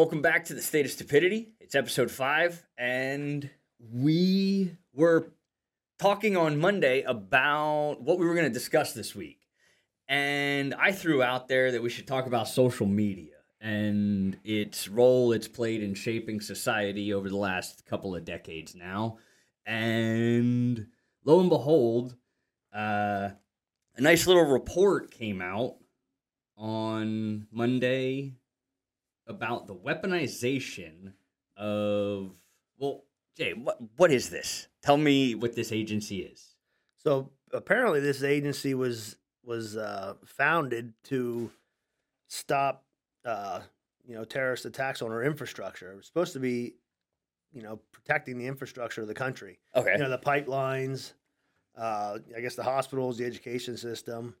Welcome back to the State of Stupidity. It's episode five, and we were talking on Monday about what we were going to discuss this week. And I threw out there that we should talk about social media and its role it's played in shaping society over the last couple of decades now. And lo and behold, uh, a nice little report came out on Monday about the weaponization of well, Jay, what what is this? Tell me what this agency is. So apparently, this agency was was uh, founded to stop, uh, you know, terrorist attacks on our infrastructure. It was supposed to be, you know, protecting the infrastructure of the country. Okay. You know, the pipelines, uh, I guess the hospitals, the education system.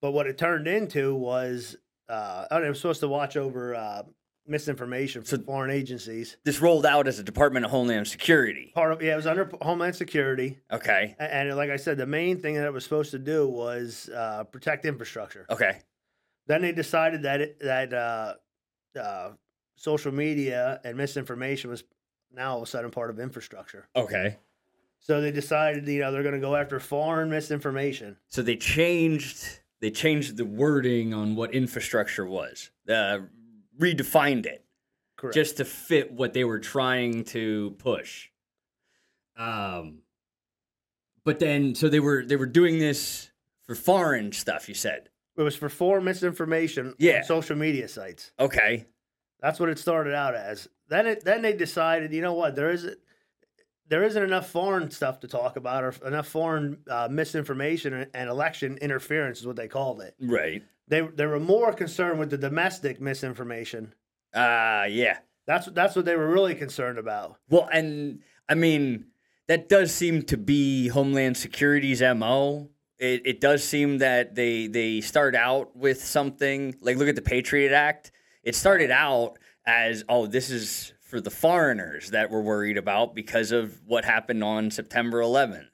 But what it turned into was, uh, I don't know, it was supposed to watch over uh, misinformation from So- foreign agencies. this rolled out as a Department of Homeland Security. Part of yeah, it was under Homeland Security. Okay. And like I said, the main thing that it was supposed to do was uh, protect infrastructure. Okay. Then they decided that it, that uh, uh, social media and misinformation was now all of a sudden part of infrastructure. Okay. So they decided, you know, they're going to go after foreign misinformation. So they changed they changed the wording on what infrastructure was. Uh, redefined it Correct. just to fit what they were trying to push. Um but then so they were they were doing this for foreign stuff, you said. it was for foreign misinformation Yeah. on social media sites. Okay. That's what it started out as. Then it then they decided, you know what, there isn't there isn't enough foreign stuff to talk about or enough foreign uh, misinformation and- election interference is what they called it. Right. They they were more concerned with the domestic misinformation. Uh yeah. That's that's what they were really concerned about. Well, and I mean, that does seem to be Homeland Security's MO. It, it does seem that they they start out with something like look at the Patriot Act. It started out as oh this is for the foreigners that we're worried about because of what happened on September 11th.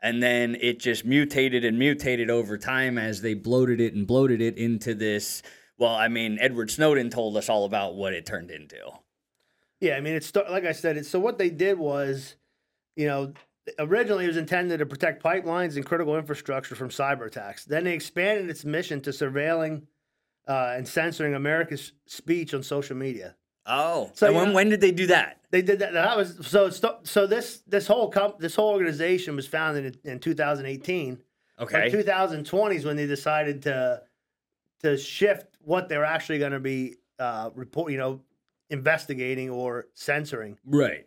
And then it just mutated and mutated over time as they bloated it and bloated it into this. Well, I mean, Edward Snowden told us all about what it turned into. Yeah, I mean it's like I said. It's, so what they did was, you know, originally it was intended to protect pipelines and critical infrastructure from cyber attacks. Then they expanded its mission to surveilling uh, and censoring America's speech on social media. Oh, So, when, know- when did they do that? They did that. That was so. So this this whole comp, this whole organization was founded in, in 2018. Okay. By 2020 is when they decided to to shift what they're actually going to be uh, report. You know, investigating or censoring. Right.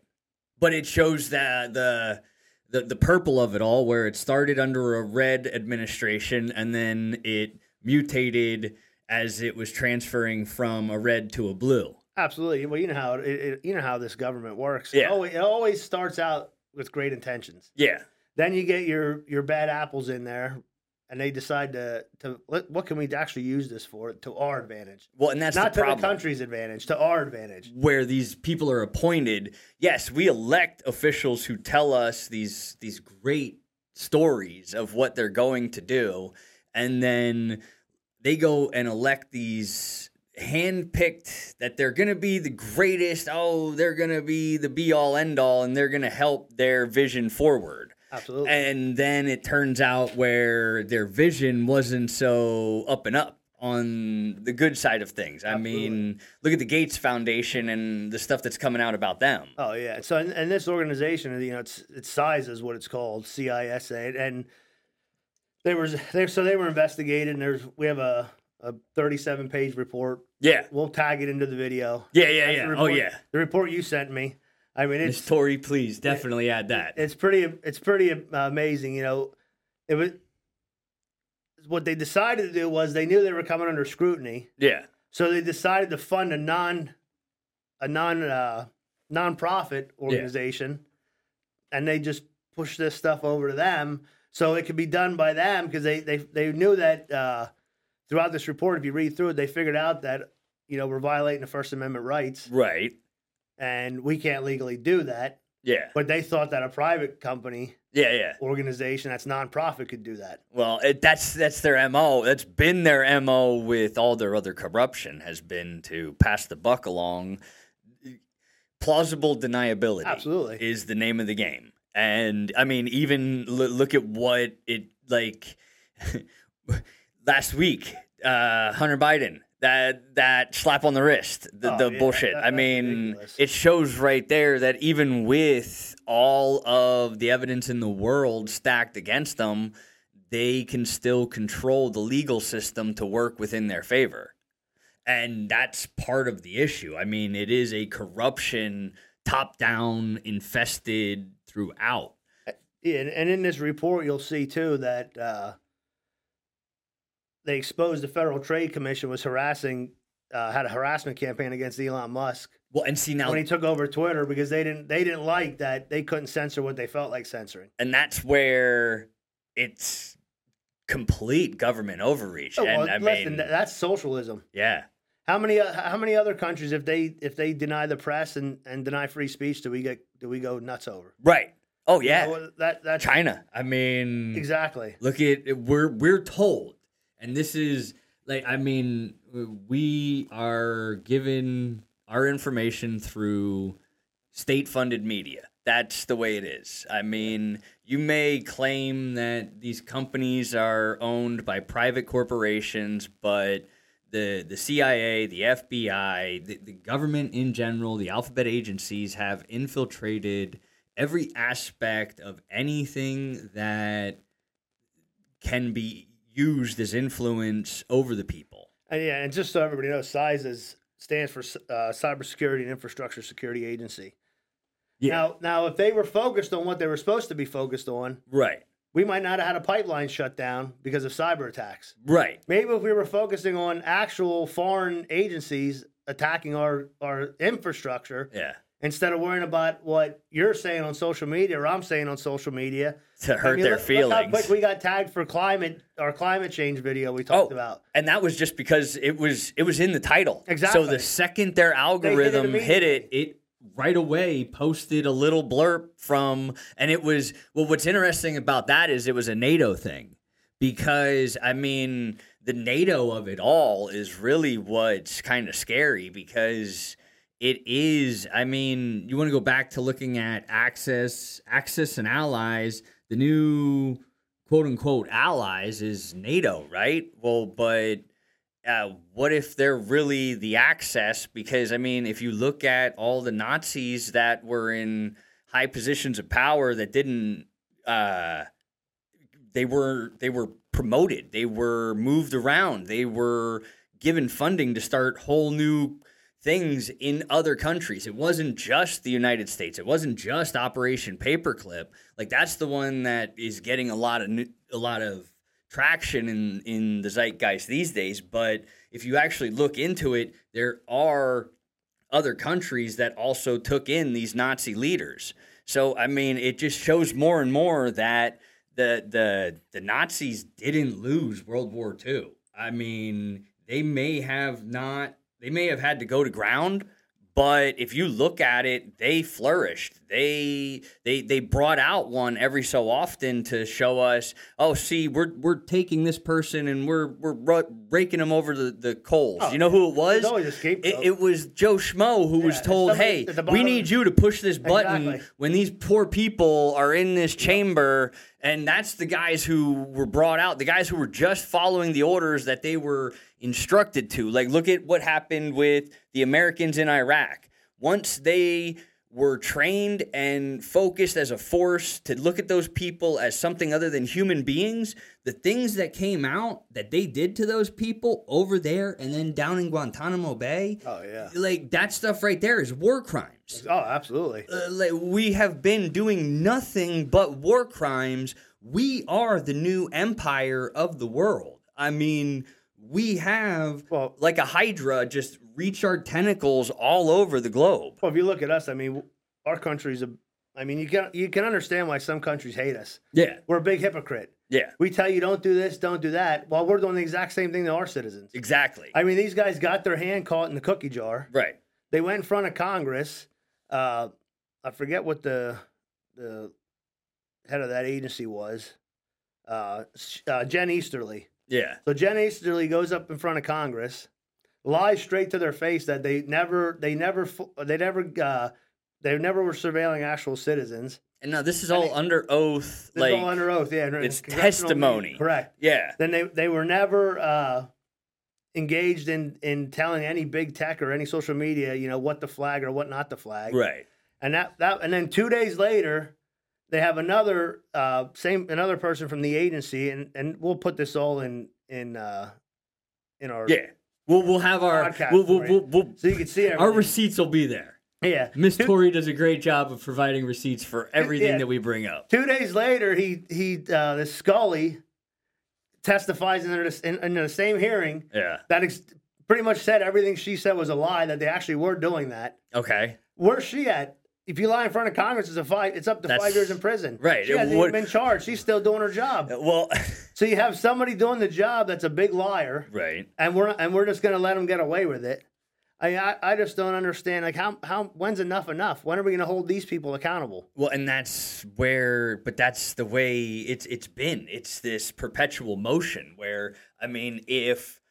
But it shows that the the the purple of it all, where it started under a red administration and then it mutated as it was transferring from a red to a blue. Absolutely. Well, you know how it, it, you know how this government works. Yeah. It always, it always starts out with great intentions. Yeah. Then you get your your bad apples in there, and they decide to to what can we actually use this for to our advantage, Well, and that's not the to problem. the country's advantage, to our advantage. where these people are appointed. Yes, we elect officials who tell us these these great stories of what they're going to do, and then they go and elect these handpicked that they're going to be the greatest. Oh, they're going to be the be all end all, and they're going to help their vision forward. Absolutely. And then it turns out where their vision wasn't so up and up on the good side of things. I mean, look at the Gates Foundation and the stuff that's coming out about them. Oh yeah. So and, and this organization, you know, its its size is what it's called, CISA, and they were they so they were investigated. And there's we have a a 37 page report. Yeah. We'll tag it into the video. Yeah, yeah, That's yeah. Oh, report- yeah. The report you sent me. I mean, it's Tori, please definitely add that. it's pretty it's pretty amazing. You know, it was what they decided to do was they knew they were coming under scrutiny, Yeah. so they decided to fund a non a non uh, nonprofit organization, and they just pushed this stuff over to them so it could be done by them because they they they knew that uh, throughout this report, if you read through it, they figured out that you know we're violating the First Amendment rights, Right. and we can't legally do that. Yeah. But they thought that a private company Yeah, yeah. organization that's nonprofit could do that. Well, it, that's that's their mo. That's been their mo with all their other corruption has been to pass the buck along plausible deniability Absolutely. is the name of the game. And I mean, even l- look at what it like last week, uh, Hunter Biden. That that slap on the wrist, the, Oh, the yeah, bullshit. that- I mean, ridiculous. it shows right there that even with all of the evidence in the world stacked against them, they can still control the legal system to work within their favor. And that's part of the issue. I mean, it is a corruption top down infested throughout. Yeah, and, and in this report, you'll see too that uh, they exposed the Federal Trade Commission was harassing, uh, had a harassment campaign against Elon Musk Well, and see now, when he took over Twitter because they didn't they didn't like that they couldn't censor what they felt like censoring. and that's where it's complete government overreach. Oh, and I listen, mean, that's socialism. yeah, How many uh, how many other countries if they if they deny the press and, and deny free speech do we get do we go nuts over? right. Oh You yeah, know, that that's China. I mean, exactly. Look at we're we're told, and this is like I mean we are given our information through state-funded media. That's the way it is. I mean, you may claim that these companies are owned by private corporations, but the the CIA, the FBI, the, the government in general, the alphabet agencies have infiltrated every aspect of anything that can be used as influence over the people. And yeah, and just so everybody knows, CISA is, stands for uh, Cybersecurity and Infrastructure Security Agency. Yeah. Now, now, if they were focused on what they were supposed to be focused on, right, we might not have had a pipeline shut down because of cyber attacks. right, Maybe if we were focusing on actual foreign agencies attacking our, our infrastructure yeah, instead of worrying about what you're saying on social media or I'm saying on social media. to hurt I mean, their look- look feelings. how quick we got tagged for climate our climate change video we talked Oh, about. and that was just because it was it was in the title. Exactly. So the second their algorithm hit it, it right away posted a little blurb from, and it was well. What's interesting about that is it was a NATO thing because I mean the NATO of it all is really what's kind of scary because it is i mean you want to go back to looking at Axis Axis and allies the new quote unquote allies is nato right? Well but uh, what if they're really the Axis because i mean if you look at all the nazis that were in high positions of power that didn't uh, they were they were promoted. They were moved around. They were given funding to start whole new things in other countries. It wasn't just the united states. It wasn't just operation paperclip. Like that's the one that is getting a lot of a lot of traction in in the zeitgeist these days. But if you actually look into it there are other countries that also took in these nazi leaders. So i mean it just shows more and more that the the the Nazis didn't lose World War II. I mean, they may have not they may have had to go to ground, but if you look at it, they flourished. They they they brought out one every so often to show us, oh, see, we're we're taking this person and we're we're raking them over the, the coals. Oh, you know who it was? There's always a. It, it was Joe Schmo who was told, "Hey, we need you to push this button Exactly. when these poor people are in this chamber." And that's the guys who were brought out, the guys who were just following the orders that they were instructed to. Like, look at what happened with the Americans in Iraq. Once they were trained and focused as a force to look at those people as something other than human beings, the things that came out that they did to those people over there and then down in Guantanamo Bay, Oh yeah. like that stuff right there is war crimes. Oh, absolutely. Uh, like we have been doing nothing but war crimes. We are the new empire of the world. I mean, we have Well- like a hydra just reach our tentacles all over the globe. Well, if you look at us, I mean, our country's a. I mean, you can you can understand why some countries hate us. Yeah, We're a big hypocrite. yeah, We tell you don't do this, don't do that, while we're doing the exact same thing to our citizens. exactly. I mean, these guys got their hand caught in the cookie jar. right. They went in front of Congress. Uh, I forget what the the head of that agency was. Uh, uh, Jen Easterly. Yeah, So Jen Easterly goes up in front of Congress, lies straight to their face that they never, they never, they never uh, they never were surveilling actual citizens. And now this is all under oath. This like all under oath, yeah. it's testimony. meeting, Correct. yeah, Then they they were never uh, engaged in in telling any big tech or any social media, you know, what the flag or what not the flag. right. And that that and then two days later, they have another uh, same another person from the agency, and and we'll put this all in in uh, in our Yeah, we'll we'll have our we'll, we'll, we'll, we'll, so you can see our receipts will be there. yeah. Miss Tori does a great job of providing receipts for everything Yeah. that we bring up. Two days later, he he uh, the Scully testifies in, the- in, in the same hearing Yeah. that ex- pretty much said everything she said was a lie. That they actually were doing that. Okay. Where's she at? If you lie in front of Congress, it's a five. It's up to That's- five years in prison. right. She It hasn't would- even been charged. She's still doing her job. Uh, well, So you have somebody doing the job that's a big liar, right. and we're and we're just gonna let them get away with it. I I, just don't understand. Like how how when's enough enough? When are we gonna hold these people accountable? Well, and that's where, but that's the way it's it's been. It's this perpetual motion where, I mean, if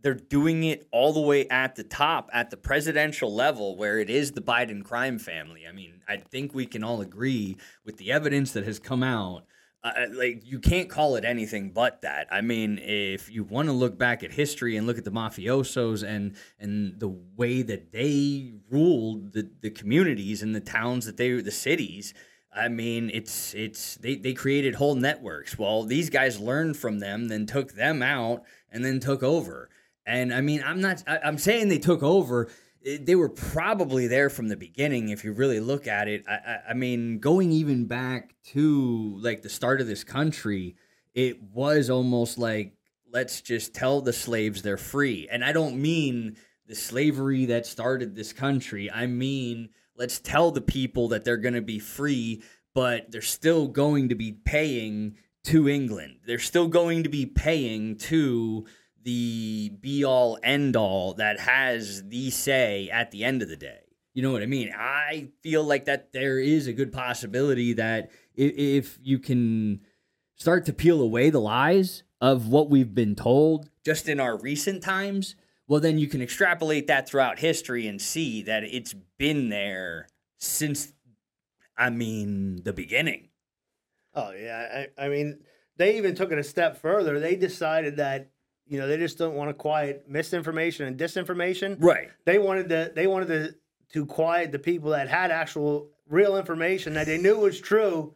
they're doing it all the way at the top, at the presidential level, where it is the Biden crime family. I mean, I think we can all agree with the evidence that has come out. Like you can't call it anything but that. I mean, if you want to look back at history and look at the mafiosos and and the way that they ruled the, the communities and the towns that they the cities, I mean, it's it's they they created whole networks. Well, these guys learned from them, then took them out, and then took over. And I mean, I'm not. I, I'm saying they took over. They were probably there from the beginning. If you really look at it, I, I, I mean, going even back to like the start of this country, it was almost like let's just tell the slaves they're free. And I don't mean the slavery that started this country. I mean, let's tell the people that they're going to be free, but they're still going to be paying to England. They're still going to be paying to the be all end all that has the say at the end of the day. You know what I mean? I feel like that there is a good possibility that if, if you can start to peel away the lies of what we've been told just in our recent times, well, then you can extrapolate that throughout history and see that it's been there since, I mean, the beginning. Oh yeah, I, I mean, they even took it a step further. They decided that you know they just don't want to quiet misinformation and disinformation. Right. They wanted to they wanted to to quiet the people that had actual real information that they knew was true,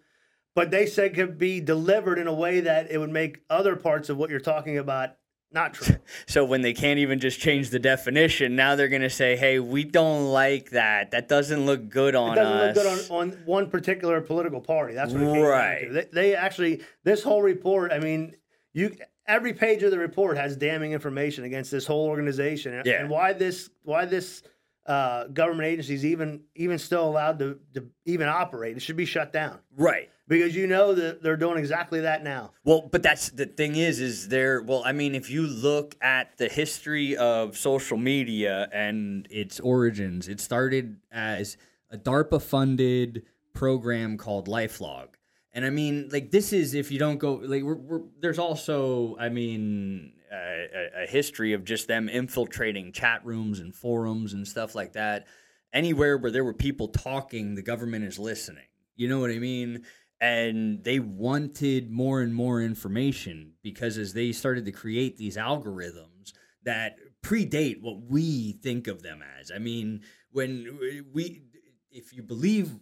but they said could be delivered in a way that it would make other parts of what you're talking about not true. So when they can't even just change the definition, now they're going to say, "Hey, we don't like that. That doesn't look good It on doesn't us." look good on, on one particular political party. That's what it came Right. They, they actually this whole report. I mean, you every page of the report has damning information against this whole organization, and, Yeah. and why this why this uh, government agencies even even still allowed to, to even operate. It should be shut down right. because you know that they're doing exactly that now. Well, but that's the thing is, is there? Well, I mean, if you look at the history of social media and its origins, it started as a DARPA-funded program called LifeLog, and I mean, like this is if you don't go like we're, we're, there's also, I mean, a, a history of just them infiltrating chat rooms and forums and stuff like that. Anywhere where there were people talking, the government is listening. You know what I mean? and they wanted more and more information because as they started to create these algorithms that predate what we think of them as i mean when we if you believe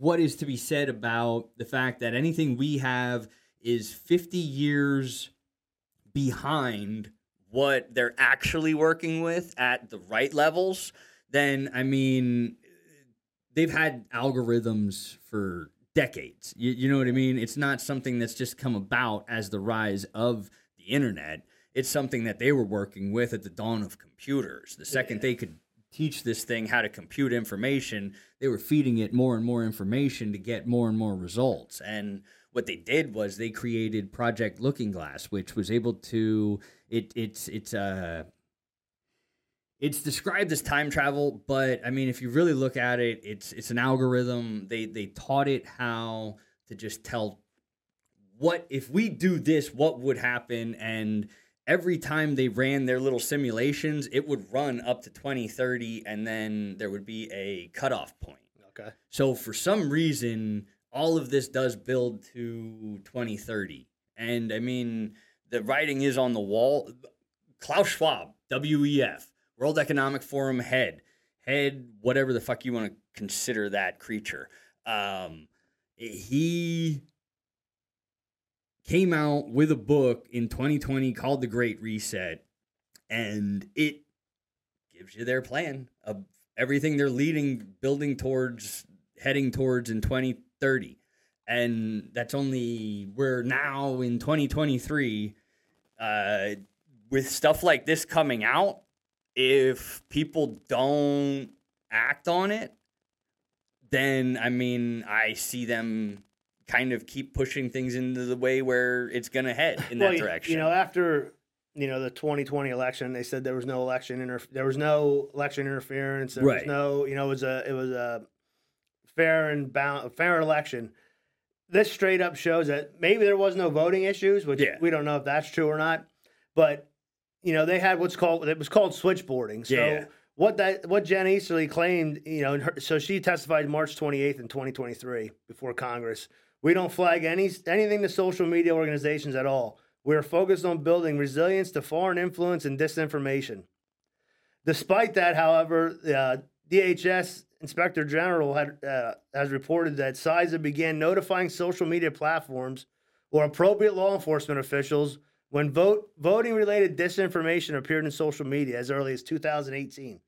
what is to be said about the fact that anything we have is 50 years behind what they're actually working with at the right levels then i mean they've had algorithms for decades. You, you know what I mean? It's not something that's just come about as the rise of the internet. It's something that they were working with at the dawn of computers. The second Yeah. they could teach this thing how to compute information, they were feeding it more and more information to get more and more results. And what they did was they created Project Looking Glass, which was able to it it's it's a it's described as time travel, but I mean, if you really look at it, it's it's an algorithm. They they taught it how to just tell what if we do this, what would happen, and every time they ran their little simulations, it would run up to 2030, and then there would be a cutoff point. Okay. So for some reason, all of this does build to 2030. And I mean, the writing is on the wall. Klaus Schwab, WEF, World Economic Forum head, head, whatever the fuck you want to consider that creature. Um, he came out with a book in 2020 called The Great Reset, and it gives you their plan of everything they're leading, building towards, heading towards in 2030. And that's only, we're now in 2023. Uh, with stuff like this coming out, if people don't act on it, then I mean, I see them kind of keep pushing things into the way where it's going to head in Well, that direction. You know, after you know the 2020 election, they said there was no election inter- there was no election interference. There was Right. no, you know, it was a it was a fair and bound fair election. This straight up shows that maybe there was no voting issues, which Yeah. we don't know if that's true or not. But you know, they had what's called it was called switchboarding. So Yeah. what that what Jen Easterly claimed, you know, in her, so she testified March 28th in 2023 before Congress. We don't flag any anything to social media organizations at all. We are focused on building resilience to foreign influence and disinformation. Despite that, however, uh, DHS Inspector General had, uh, has reported that CISA began notifying social media platforms or appropriate law enforcement officials when vote voting related disinformation appeared in social media as early as 2018.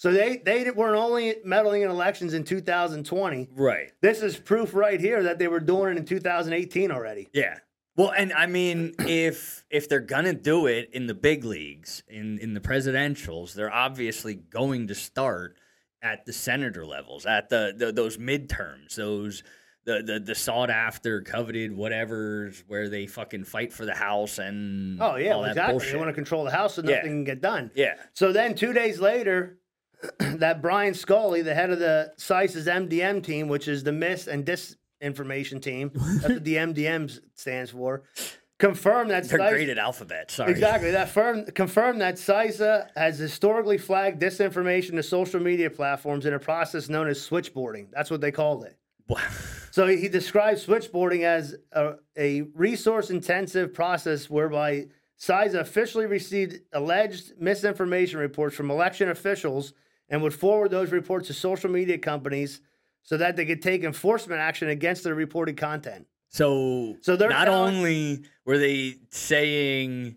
So they they weren't only meddling in elections in 2020. right. This is proof right here that they were doing it in 2018 already. Yeah. Well, and I mean, if if they're gonna do it in the big leagues, in in the presidentials, they're obviously going to start at the senator levels, at the, the those midterms, those the the, the sought after, coveted whatever's where they fucking fight for the house and Oh yeah, all that exactly. bullshit. They want to control the house so Yeah. nothing can get done. yeah, So then two days later, that Brian Scully, the head of the CISA's MDM team, which is the mis and disinformation team, that's what the MDM stands for, confirmed that they're CISA, great at alphabet. Sorry, exactly that firm confirmed that CISA has historically flagged disinformation to social media platforms in a process known as switchboarding. That's what they called it. So he describes switchboarding as a, a resource intensive process whereby CISA officially received alleged misinformation reports from election officials and would forward those reports to social media companies so that they could take enforcement action against their reported content. So, So they're not telling- only were they saying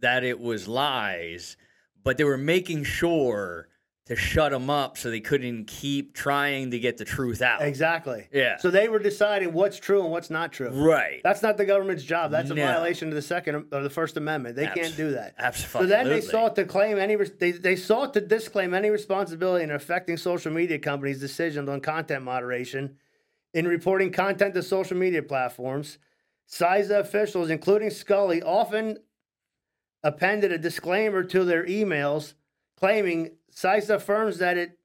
that it was lies, but they were making sure to shut them up so they couldn't keep trying to get the truth out. Exactly. Yeah. So they were deciding what's true and what's not true. right. That's not the government's job. That's a No. violation of the second or the First Amendment. They Abs- can't do that. Absolutely. So then they sought to claim any res- they, they sought to disclaim any responsibility in affecting social media companies' decisions on content moderation in reporting content to social media platforms. CISA officials, including Scully, often appended a disclaimer to their emails claiming CISA affirms that it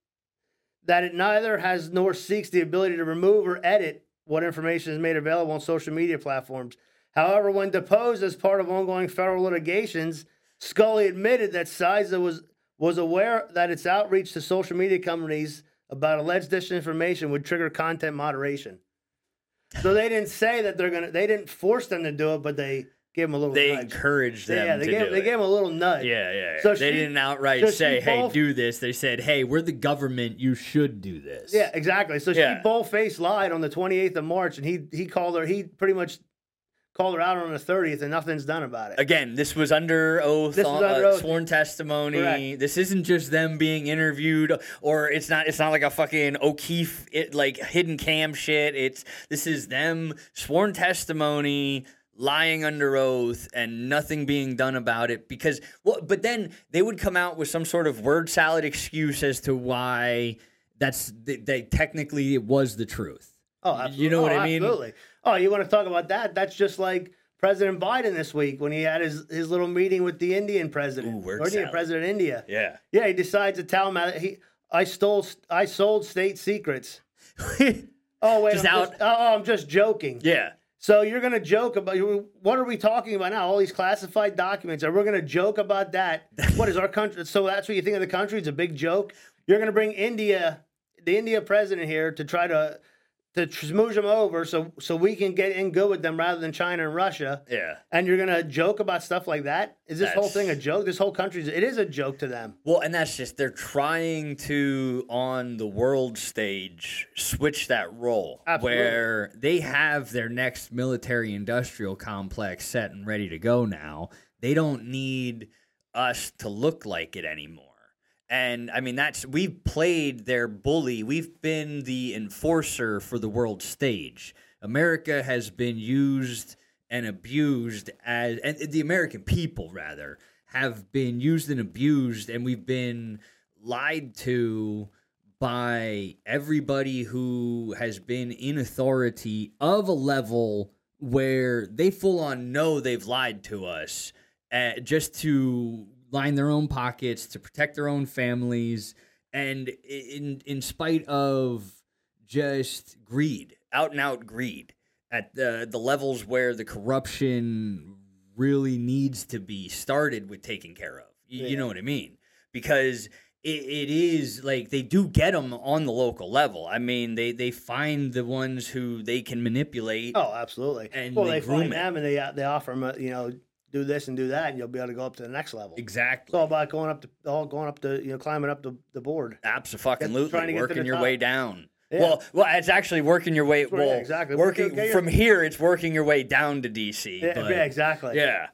that it neither has nor seeks the ability to remove or edit what information is made available on social media platforms. However, when deposed as part of ongoing federal litigations, Scully admitted that CISA was was aware that its outreach to social media companies about alleged disinformation would trigger content moderation. So they didn't say that they're gonna. They didn't force them to do it, but they gave them a little. they nudge. encouraged them yeah, they to gave they gave them a little nudge. yeah, yeah. yeah. So they she- didn't outright so say, "Hey, do this." They said, "Hey, we're the government. You should do this." Yeah, exactly. So Yeah. she bold faced lied on the 28th of March, and he he called her. He pretty much called her out on the 30th, and nothing's done about it. Again, this was under oath, This on- under uh, oath. sworn testimony. Correct. This isn't just them being interviewed, or it's not. It's not like a fucking O'Keefe it, like hidden cam shit. It's this is them sworn testimony, lying under oath, and nothing being done about it. Because well, but then they would come out with some sort of word salad excuse as to why that's they, they technically it was the truth. Oh, absolutely. You know what Oh, I mean? Absolutely. Oh, you want to talk about that? That's just like President Biden this week when he had his, his little meeting with the Indian president, Ooh, or Indian president of India. Yeah. Yeah, he decides to tell him he I stole I sold state secrets. Oh wait, I'm out- Just, oh, I'm just joking. yeah. So you're gonna joke about what are we talking about now? All these classified documents. Are we gonna joke about that? What is our country? So that's what you think of the country? It's a big joke. You're gonna bring India the India president here to try to to smooch them over so so we can get in good with them rather than China and Russia. Yeah. And you're gonna joke about stuff like that? Is this whole thing a joke? This whole country's it is a joke to them. Well, and that's just they're trying to on the world stage switch that role Absolutely. where they have their next military industrial complex set and ready to go now. They don't need us to look like it anymore. And I mean that's we've played their bully. We've been the enforcer for the world stage. America has been used and abused as and the American people rather have been used and abused and we've been lied to by everybody who has been in authority of a level where they full on know they've lied to us uh, just to line their own pockets to protect their own families. And in in spite of just greed out and out greed at the the levels where the corruption really needs to be started with taken care of. You, you know what i mean? Because it, it is like they do get them on the local level. I mean they they find the ones who they can manipulate Oh, absolutely. And well, they they, groom them and they they offer them, you know, do this and do that, and you'll be able to go up to the next level. It's exactly all about going up to all going up to you know climbing up the, the board. Absolutely, trying to get to working the your top. way down. Yeah. Well, well, it's actually working your way. Well, yeah, exactly. Working your- from here, it's working your way down to DC. Yeah, but- yeah, exactly. Yeah,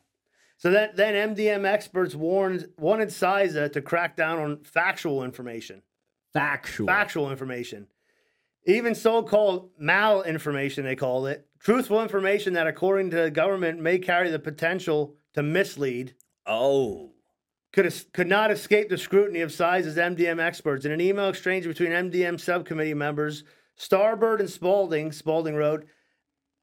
So then, then MDM experts warned wanted CISA to crack down on factual information. factual. Factual information. Even so-called malinformation, they called it, truthful information that, according to the government, may carry the potential to mislead, Oh, could es- could not escape the scrutiny of CISA's MDM experts. In an email exchange between MDM subcommittee members, Starbird and Spaulding, Spaulding wrote,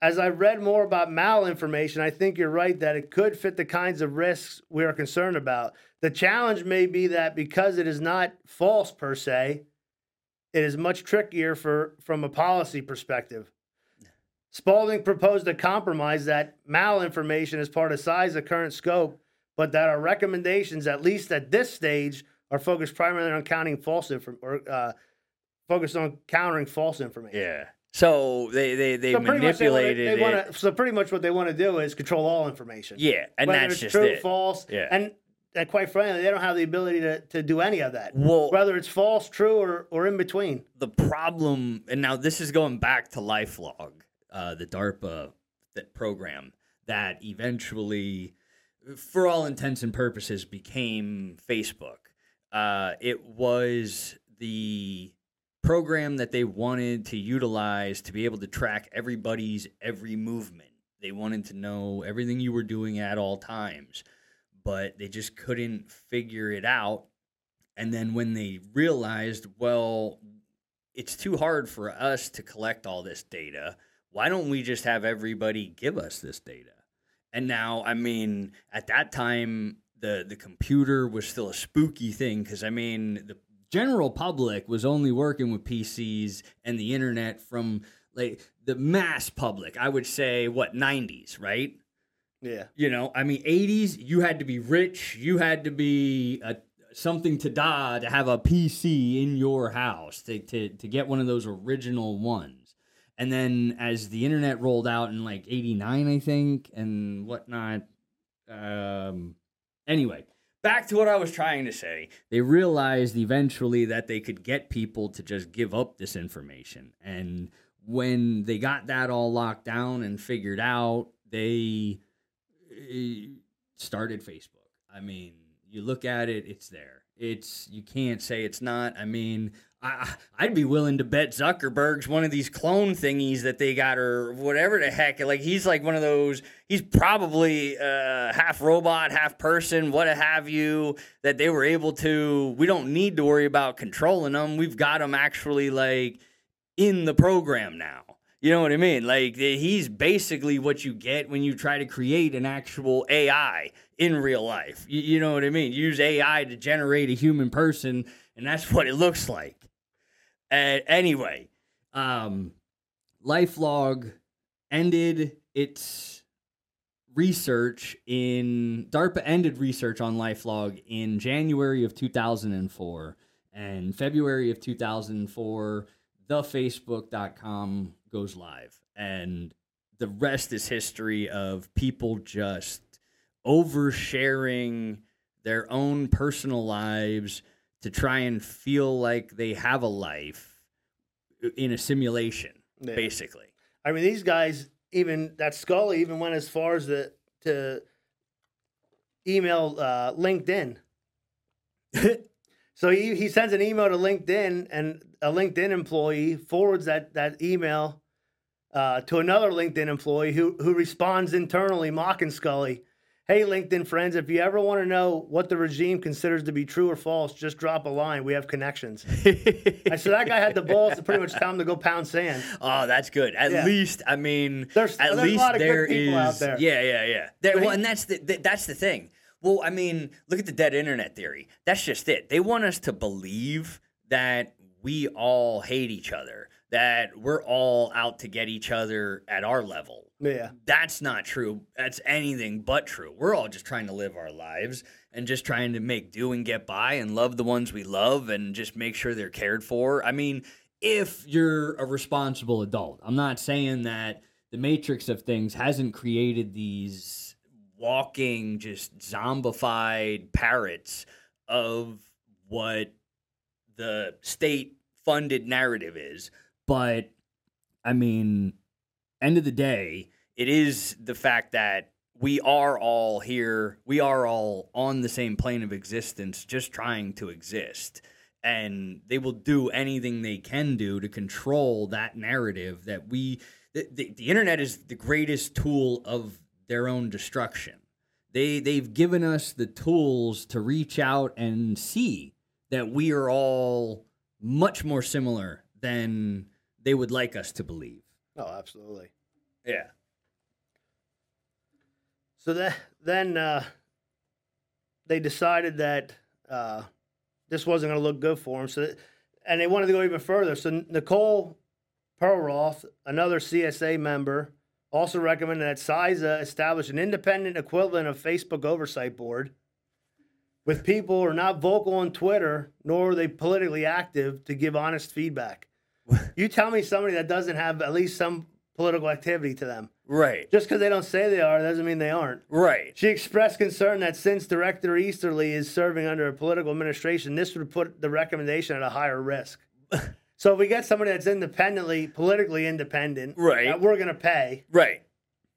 as I read more about malinformation, I think you're right that it could fit the kinds of risks we are concerned about. The challenge may be that because it is not false per se, it is much trickier for from a policy perspective. Spaulding proposed a compromise that malinformation is part of CISA current scope, but that our recommendations, at least at this stage, are focused primarily on counting false or uh, focused on countering false information. yeah. So they they they So much they wanna- manipulated they wanna- so pretty much what they want to do is control all information. yeah, and whether that's it's just true, it. false, Yeah. and and quite frankly, they don't have the ability to, to do any of that. Well, Whether it's false, true, or or in between. the problem, and now this is going back to LifeLog, uh, the DARPA that program that eventually, for all intents and purposes, became Facebook. Uh, it was the program that they wanted to utilize to be able to track everybody's every movement. They wanted to know everything you were doing at all times, but they just couldn't figure it out. And then when they realized, well, it's too hard for us to collect all this data. Why don't we just have everybody give us this data? And now, I mean, at that time, the the computer was still a spooky thing because I mean, the general public was only working with PCs and the internet from like the mass public. I would say what 90s, right? Yeah. You know, I mean, 80s, you had to be rich. You had to be a, something to die to have a PC in your house to, to, to get one of those original ones. And then as the internet rolled out in like 89, I think, and whatnot. Um, anyway, back to what I was trying to say. They realized eventually that they could get people to just give up this information. And when they got that all locked down and figured out, they eh, started Facebook. I mean, you look at it, it's there. It's you can't say it's not. I mean, I I'd be willing to bet Zuckerberg's one of these clone thingies that they got or whatever the heck. Like he's like one of those. He's probably uh, half robot, half person, what have you. That they were able to. We don't need to worry about controlling them. We've got them actually like in the program now. You know what I mean? Like he's basically what you get when you try to create an actual AI in real life. You, you know what I mean? use AI to generate a human person, and that's what it looks like. And anyway, um, LifeLog ended its research in DARPA ended research on LifeLog in January of 2004 And February of 2004, thefacebook.com goes live. And the rest is history of people just oversharing their own personal lives to try and feel like they have a life in a simulation, Yeah. basically. I mean, these guys, even that Scully, even went as far as the, to email uh, LinkedIn. So he, he sends an email to LinkedIn, and a LinkedIn employee forwards that that email uh, to another LinkedIn employee who who responds internally, mocking Scully. Hey, LinkedIn friends, if you ever want to know what the regime considers to be true or false, just drop a line. We have connections. And so that guy had the balls to pretty much tell him to go pound sand. Oh, that's good. At Yeah. least, I mean, There's- at there's a least lot of good there people out there. Yeah, yeah, yeah. There, well, and that's the, th- that's the thing. Well, I mean, look at the dead internet theory. That's just it. They want us to believe that we all hate each other, that we're all out to get each other at our level. Yeah. That's not true. That's anything but true. We're all just trying to live our lives and just trying to make do and get by and love the ones we love and just make sure they're cared for. I mean, if you're a responsible adult, I'm not saying that the matrix of things hasn't created these walking, just zombified parrots of what the state funded narrative is. But I mean, end of the day, it is the fact that we are all here, we are all on the same plane of existence, just trying to exist. And they will do anything they can do to control that narrative that we, the, the, the internet is the greatest tool of their own destruction. They, they've given us the tools to reach out and see that we are all much more similar than they would like us to believe. Oh, absolutely. Yeah. So that, then uh, they decided that uh, this wasn't going to look good for them. So, that- and they wanted to go even further. So Nicole Perlroth, another CSA member, also recommended that CISA establish an independent equivalent of Facebook oversight board with people who are not vocal on Twitter, nor are they politically active to give honest feedback. You tell me somebody that doesn't have at least some political activity to them. Right. Just because they don't say they are doesn't mean they aren't. Right. She expressed concern that since Director Easterly is serving under a political administration, this would put the recommendation at a higher risk. so if we get somebody that's independently, politically independent, Right. that we're going to pay, Right.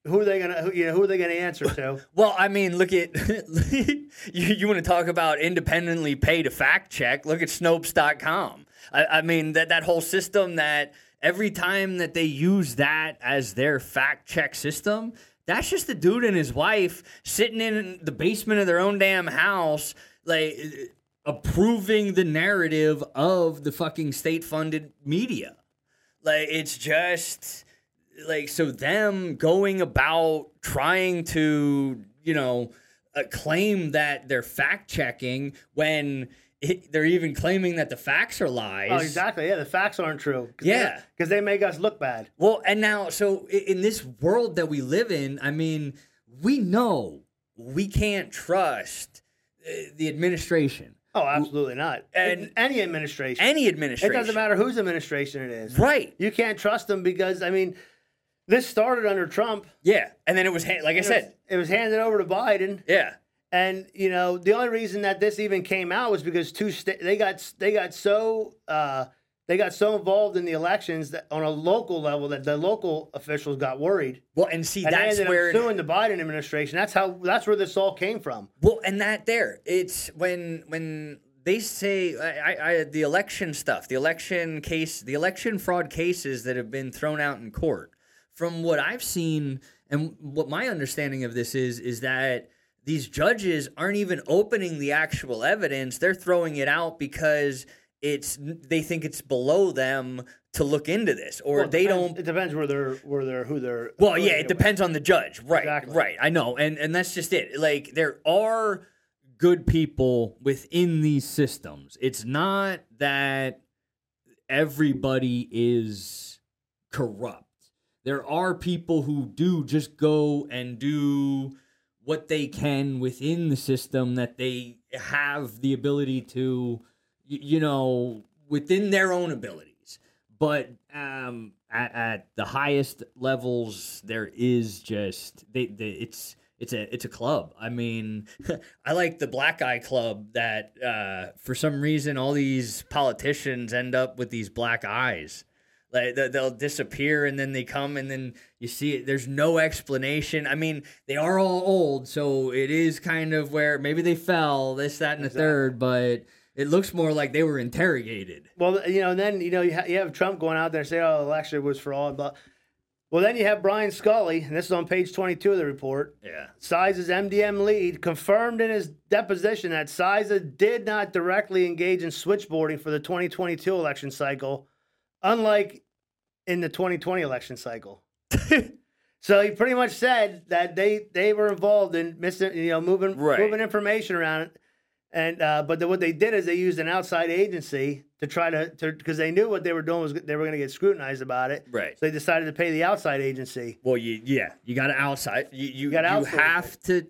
who are they going to, who, you know, who are they going to answer to? Well, I mean, look at you. You want to talk about independently paid to fact check? Look at Snopes.com. I, I mean that that whole system that every time that they use that as their fact check system, that's just the dude and his wife sitting in the basement of their own damn house, like approving the narrative of the fucking state funded media. Like it's just like so them going about trying to you know uh, claim that they're fact checking when it, they're even claiming that the facts are lies. Oh, exactly. Yeah, the facts aren't true. Cause Yeah. Because they make us look bad. Well, and now, so in this world that we live in, I mean, we know we can't trust uh, the administration, Oh, absolutely not. And- any administration. any administration. it doesn't matter whose administration it is. Right. You can't trust them because, I mean, this started under Trump. Yeah. And then it was, like I It was- said, it was handed over to Biden. yeah. And you know, the only reason that this even came out was because two sta- they got they got so uh, they got so involved in the elections that on a local level that the local officials got worried. Well, and see, And that's where. up suing the Biden administration. That's how that's where this all came from. Well, and that there, it's when when they say I, I, I the election stuff, the election case, the election fraud cases that have been thrown out in court. From what I've seen and what my understanding of this is, is that these judges aren't even opening the actual evidence; they're throwing it out because it's they think it's below them to look into this, or Well, they depends- don't It depends where they're where they're who they're. well, yeah, it affiliated with. depends on the judge. Right. Exactly. Right. I know. And and that's just it. Like there are good people within these systems. It's not that everybody is corrupt. There are people who do just go and do what they can within the system that they have the ability to you know, within their own abilities. But um, at, at the highest levels, there is just they, they it's it's a it's a club. I mean, I like the black eye club that uh, for some reason all these politicians end up with these black eyes. Like they- they'll disappear and then they come and then you see it. There's no explanation. I mean, they are all old, so it is kind of where maybe they fell this, that, and the Exactly. third, but it looks more like they were interrogated. Well, you know, and then you know you, ha- you have Trump going out there and say, "Oh, the election was for all." But well, then you have Brian Scully, and this is on page twenty-two of the report. Yeah. CISA's MDM lead confirmed in his deposition that CISA did not directly engage in switchboarding for the 2022 election cycle, unlike in the 2020 election cycle. so he pretty much said that they they were involved in missing, you know, moving Right. moving information around. And uh, but the, what they did is they used an outside agency to try to because they knew what they were doing was they were going to get scrutinized about it. Right. So they decided to pay the outside agency. Well, you yeah, you got to outside. You you, you outsource have to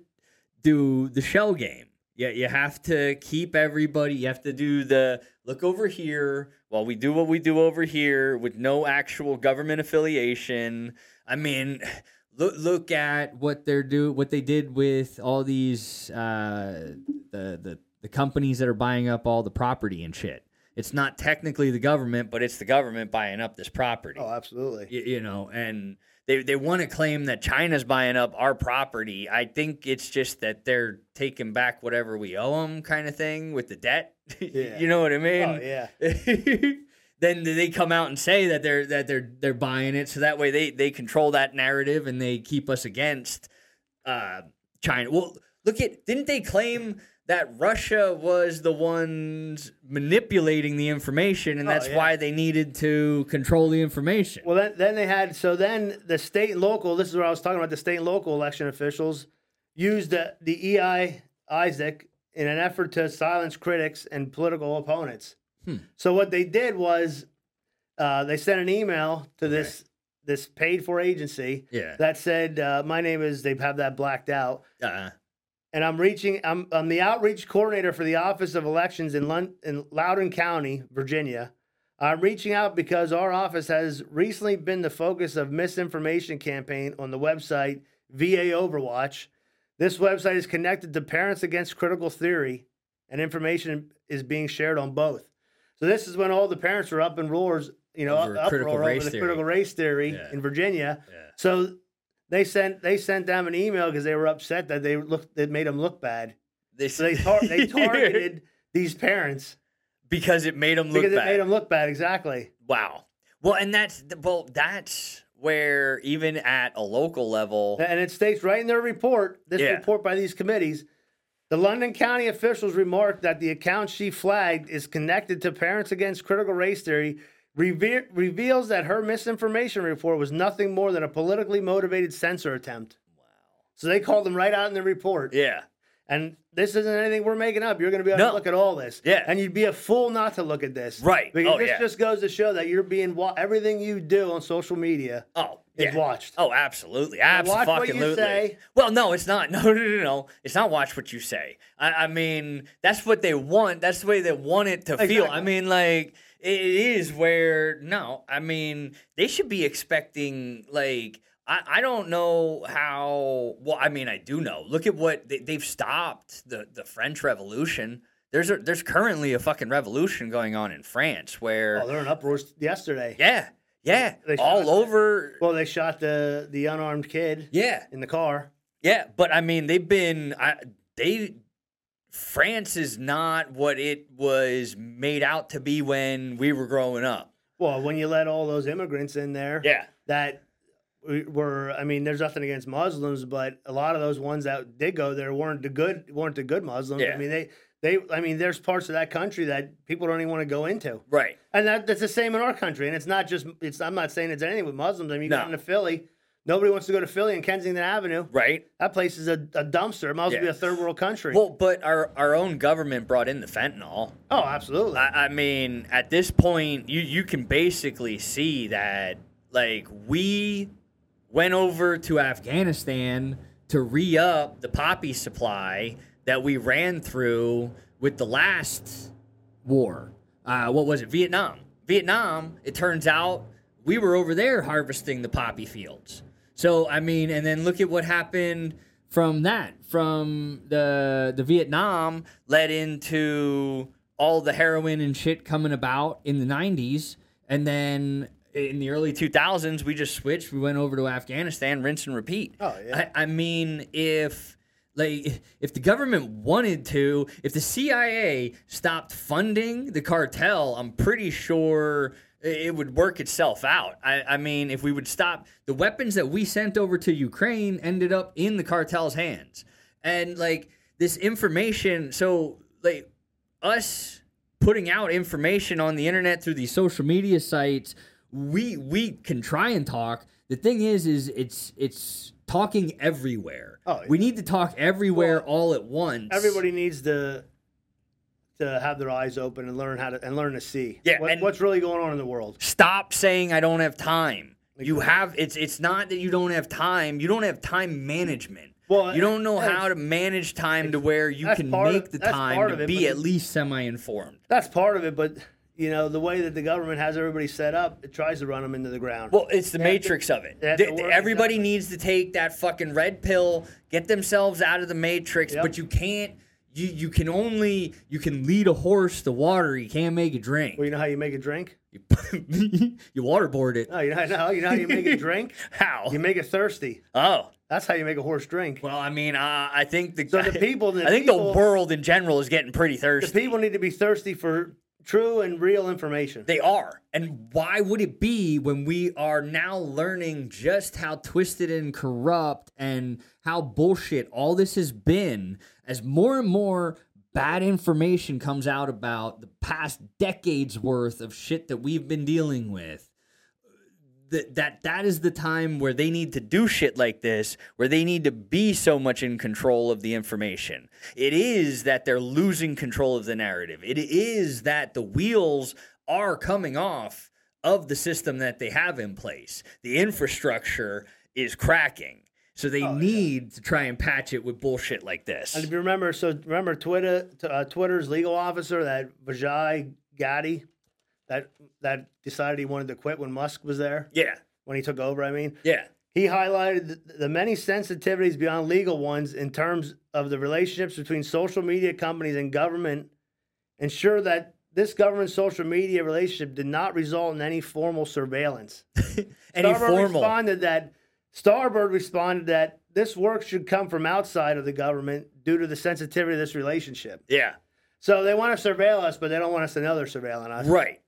do the shell game. Yeah, you have to keep everybody. You have to do the look over here while we do what we do over here with no actual government affiliation. I mean, look look at what they're do what they did with all these uh, the the the companies that are buying up all the property and shit. It's not technically the government, but it's the government buying up this property Oh, absolutely. y- you know, and they they want to claim that China's buying up our property. I think it's just that they're taking back whatever we owe them, kind of thing, with the debt. Yeah. you know what I mean? Oh yeah. then they come out and say that they're that they're they're buying it, so that way they they control that narrative and they keep us against uh, China. Well, look at didn't they claim? That Russia was the ones manipulating the information, and Oh, that's yeah. why they needed to control the information. Well, then, then they had so then the state and local. This is where I was talking about the state and local election officials used the, the EI Isaac in an effort to silence critics and political opponents. Hmm. So what they did was uh, they sent an email to this this paid for agency Yeah. that said, uh, "My name is." They have that blacked out. Uh, and I'm reaching. I'm, I'm the outreach coordinator for the Office of Elections in Lon- in Loudoun County, Virginia. I'm reaching out because our office has recently been the focus of misinformation campaign on the website VA Overwatch. This website is connected to Parents Against Critical Theory, and information is being shared on both. So this is when all the parents were up in roars, you know, Over uproar critical over the theory. critical race theory Yeah. in Virginia. yeah. So they sent they sent them an email because they were upset that they looked that made them look bad. They, So they tar- they targeted these parents because it made them look because bad. it made them look bad. Exactly. wow. Well, and that's well, that's where even at a local level, And it states right in their report, this Yeah. report by these committees, the Loudoun County officials remarked that the account she flagged is connected to Parents Against Critical Race Theory. Reve- reveals that her misinformation report was nothing more than a politically motivated censor attempt. wow. So they called them right out in the report. Yeah. And this isn't anything we're making up. You're going to be able No. to look at all this. Yeah. And you'd be a fool not to look at this. Right. Because Oh, this yeah. just goes to show that you're being wa- everything you do on social media Oh, is yeah. watched. Oh, absolutely, Absolutely. watch what you say. Well, no, it's not. No, no, no, no. It's not. Watch what you say. I, I mean, that's what they want. That's the way they want it to feel. I mean, like it is where no. I mean, they should be expecting like. I, I don't know how. Well, I mean, I do know. Look at what they, they've stopped the the French Revolution. There's a, there's currently a fucking revolution going on in France where Oh, they're in uproars yesterday. yeah yeah They all over Well, they shot the the unarmed kid yeah in the car. Yeah, but I mean, they've been I, they. France is not what it was made out to be when we were growing up. Well, when you let all those immigrants in there, Yeah, that were I mean, there's nothing against Muslims, but a lot of those ones that did go there weren't the good weren't the good Muslims. Yeah. I mean, they they I mean, there's parts of that country that people don't even want to go into. right. And that, that's the same in our country. And it's not just it's I'm not saying it's anything with Muslims. I mean, you No. go into Philly, nobody wants to go to Philly and Kensington Avenue. Right. That place is a, a dumpster. It might as well be a third world country. Well, but our our own government brought in the fentanyl. oh, absolutely. I, I mean, at this point, you you can basically see that like we went over to Afghanistan to re up the poppy supply that we ran through with the last war. Uh, what was it? Vietnam. Vietnam. It turns out we were over there harvesting the poppy fields. So I mean, and then look at what happened from that. From the the Vietnam led into all the heroin and shit coming about in the '90s, and then in the early 2000s we just switched. We went over to Afghanistan, rinse and repeat. Oh yeah. I, I mean, if like if the government wanted to, if the CIA stopped funding the cartel, I'm pretty sure it would work itself out. I, I mean, if we would stop the weapons that we sent over to Ukraine ended up in the cartel's hands. And like this information, so like us putting out information on the internet through these social media sites, we we can try and talk. The thing is is it's it's talking everywhere. Oh, We need to talk everywhere all at once. Everybody needs to to have their eyes open and learn how to and learn to see. Yeah, what, what's really going on in the world. stop saying I don't have time. You have it's it's not that you don't have time. You don't have time management. Well, you don't know how to manage time to where you can part of- make the time to it, be at least semi-informed. That's part of it, but you know the way that the government has everybody set up, it tries to run them into the ground. Well, it's the They have to- matrix of it. they have to Th- work- Everybody exactly. needs to take that fucking red pill, get themselves out of the matrix, Yep. but you can't. You you can only you can lead a horse to water. You can't make it drink. well, you know how you make a drink? you, you waterboard it. Oh, you know, no, you know how you make a drink? How? You make it thirsty. Oh. That's how you make a horse drink. Well, I mean, uh, I think the So the people- the I think people- the world in general is getting pretty The thirsty. people need to be thirsty for true and real information. They are. And why would it be when we are now learning just how twisted and corrupt and how bullshit all this has been as more and more bad information comes out about the past decades worth of shit that we've been dealing with? That, that that is the time where they need to do shit like this where they need to be so much in control of the information. It is that they're losing control of the narrative. It is that the wheels are coming off of the system that they have in place. The infrastructure is cracking so they need to try and patch it with bullshit like this And if you remember, so remember Twitter, uh, Twitter's legal officer, that Vijay Gadde, that that decided he wanted to quit when Musk was there, yeah when he took over. I mean, yeah he highlighted the, the many sensitivities beyond legal ones in terms of the relationships between social media companies and government. Ensure that this government social media relationship did not result in any formal surveillance. any Starbird formal responded that Starbird responded that this work should come from outside of the government due to the sensitivity of this relationship. yeah So they want to surveil us, but they don't want us to know they're surveilling us. right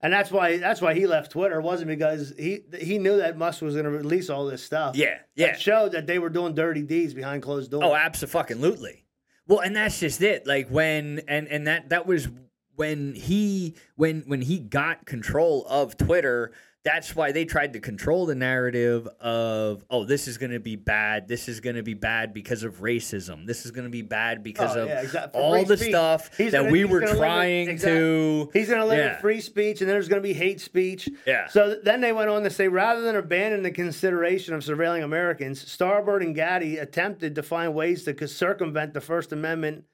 And that's why that's why he left Twitter. It wasn't because he he knew that Musk was going to release all this stuff. yeah yeah It showed that they were doing dirty deeds behind closed doors. Oh, absolutely. Well, and that's just it. Like when and and that that was when he when when he got control of Twitter. That's why they tried to control the narrative of oh this is going to be bad. This is going to be bad because of racism. This is going to be bad because Oh, of yeah, exact- for all the speech. stuff He's that gonna- we were trying to. He's going to limit Yeah. free speech, and then there's going to be hate speech. Yeah. So th- then they went on to say, rather than abandon the consideration of surveilling Americans, Starbird and Gadde attempted to find ways to circumvent the First Amendment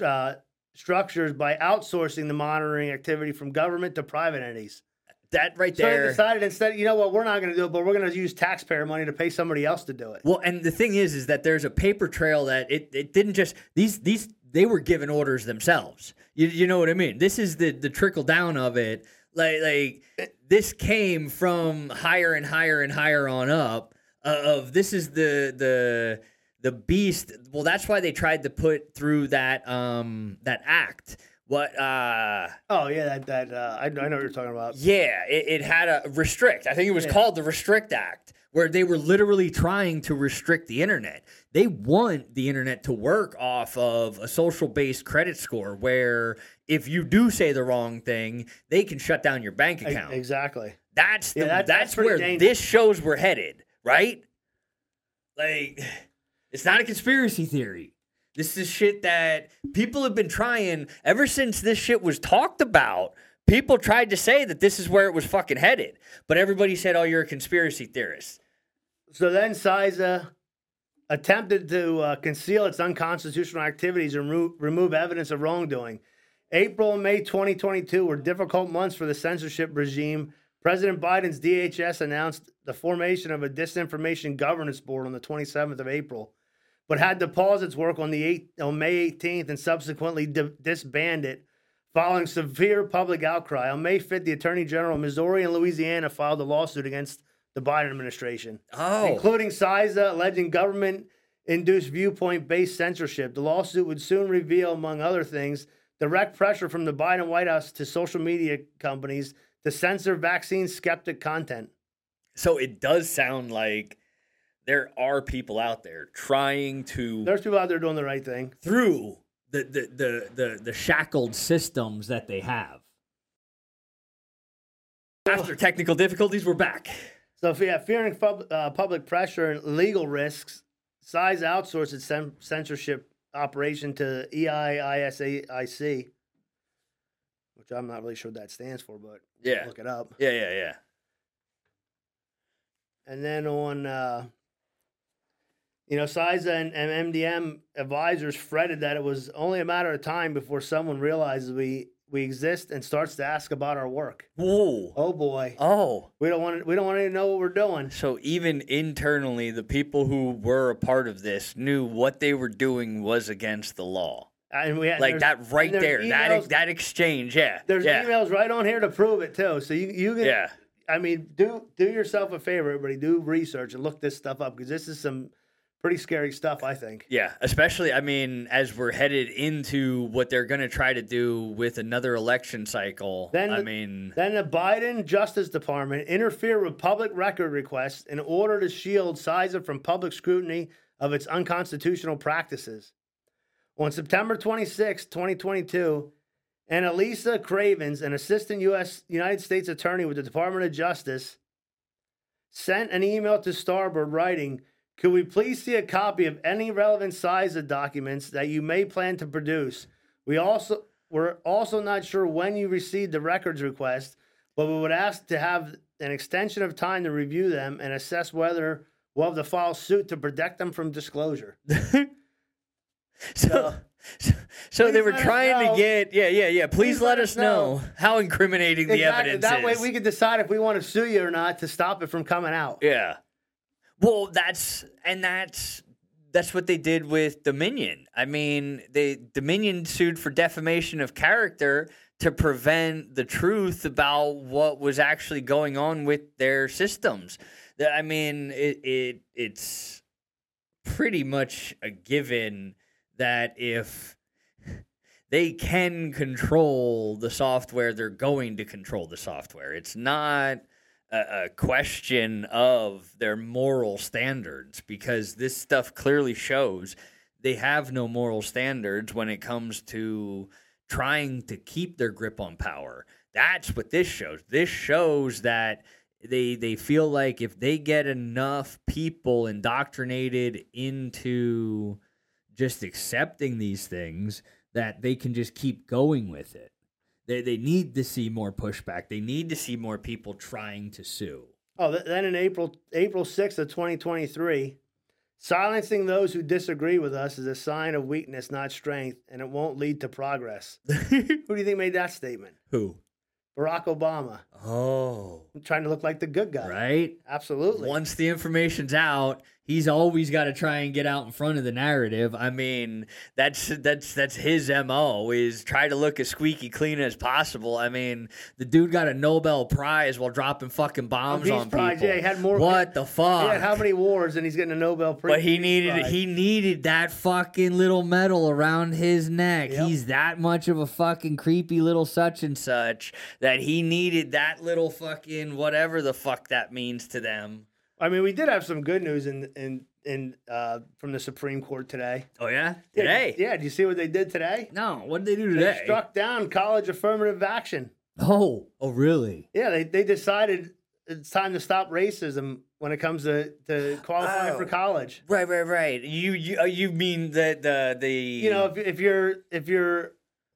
uh, structures by outsourcing the monitoring activity from government to private entities. That right So they decided instead, you know what, we're not going to do it, but we're going to use taxpayer money to pay somebody else to do it. Well, and the thing is, is that there's a paper trail that it, it didn't just these these they were given orders themselves. You, you know what I mean? This is the the trickle down of it. Like like this came from higher and higher and higher on up. Uh, of this is the the the beast. Well, that's why they tried to put through that um that act. What uh Oh yeah, that that uh, I, I know what you're talking about. yeah, it, it had a restrict. I think it was Yeah. called the Restrict Act, where they were literally trying to restrict the internet. They want the internet to work off of a social based credit score where if you do say the wrong thing, they can shut down your bank account. Exactly. That's the, Yeah, that- that's, that's where dangerous. this shows we're headed, right? Like, it's not a conspiracy theory. This is shit that people have been trying ever since this shit was talked about. People tried to say that this is where it was fucking headed, but everybody said, "Oh, you're a conspiracy theorist." So then CISA attempted to uh, conceal its unconstitutional activities and remo- remove evidence of wrongdoing. April and May 2022 were difficult months for the censorship regime. President Biden's DHS announced the formation of a disinformation governance board on the 27th of April, but had to pause its work on the 8th, on May 18th and subsequently di- disband it following severe public outcry. On May 5th, the Attorney General of Missouri and Louisiana filed a lawsuit against the Biden administration Oh, including CISA alleging government induced viewpoint based censorship. The lawsuit would soon reveal, among other things, direct pressure from the Biden White House to social media companies to censor vaccine skeptic content. so it does sound like there are people out there trying to There's people out there doing the right thing. through the the the the, the shackled systems that they have. After technical difficulties, we're back. So, if yeah, fearing pub, uh, public pressure and legal risks, CISA outsourced its cen- censorship operation to E EI-ISAC, which I'm not really sure what that stands for, but Yeah, look it up. yeah, yeah, yeah. And then on, uh, you know, CISA and, and MDM advisors fretted that it was only a matter of time before someone realizes we we exist and starts to ask about our work. Whoa. Oh boy, Oh. we don't want to, we don't want to know what we're doing. So even internally, the people who were a part of this knew what they were doing was against the law. And we had, Like that right there, there's that that exchange, yeah, There's yeah, emails right on here to prove it too. So you you can, yeah. I mean, do do yourself a favor, everybody. Do research and look this stuff up because this is some pretty scary stuff. I think. Yeah, especially I mean, as we're headed into what they're going to try to do with another election cycle. Then I the- mean, Then the Biden Justice Department interfered with public record requests in order to shield CISA from public scrutiny of its unconstitutional practices. On September 26, 2022, Annalisa Cravens, an assistant U.S. United States attorney with the Department of Justice, sent an email to Starbird writing, Could we please see a copy of any relevant CISA documents that you may plan to produce? We also we're also not sure when you received the records request, but we would ask to have an extension of time to review them and assess whether we'll have to file suit to protect them from disclosure. so so, so they were trying to get yeah yeah yeah. Please, let, us know. how incriminating the Exactly. evidence That way we can decide if we want to sue you or not to stop it from coming out. Yeah. Well, that's and that's that's what they did with Dominion. I mean, they Dominion sued for defamation of character to prevent the truth about what was actually going on with their systems. I mean, it, it it's pretty much a given that if they can control the software, they're going to control the software. It's not a, question of their moral standards because this stuff clearly shows they have no moral standards when it comes to trying to keep their grip on power. That's what this shows. This shows that they they feel like if they get enough people indoctrinated into just accepting these things that they can just keep going with it. They they need to see more pushback. They need to see more people trying to sue. Oh, then in April April 6th of 2023, silencing those who disagree with us is a sign of weakness, not strength, and it won't lead to progress. Who do you think made that statement? Who? Barack Obama, Oh, trying to look like the good guy. right. Absolutely. Once the information's out, he's always got to try and get out in front of the narrative. I mean, that's that's that's his mo is try to look as squeaky clean as possible. I mean, the dude got a Nobel Prize while dropping fucking bombs on Prize, people. yeah, he had more- What the fuck? He had how many wars and he's getting a Nobel Prize? But he needed Prize. he needed that fucking little medal around his neck. Yep. He's that much of a fucking creepy little such and such that he needed that little fucking whatever the fuck that means to them. I mean, we did have some good news in in in uh, from the Supreme Court today. Oh yeah, Yeah, today. Yeah, do you see what they did today? No, what did they do They today? struck down college affirmative action. oh, oh really? Yeah, they, they decided it's time to stop racism when it comes to, to qualifying for Oh. college. Right, right, right. You you uh, you mean that the the You know, if, if you're if you're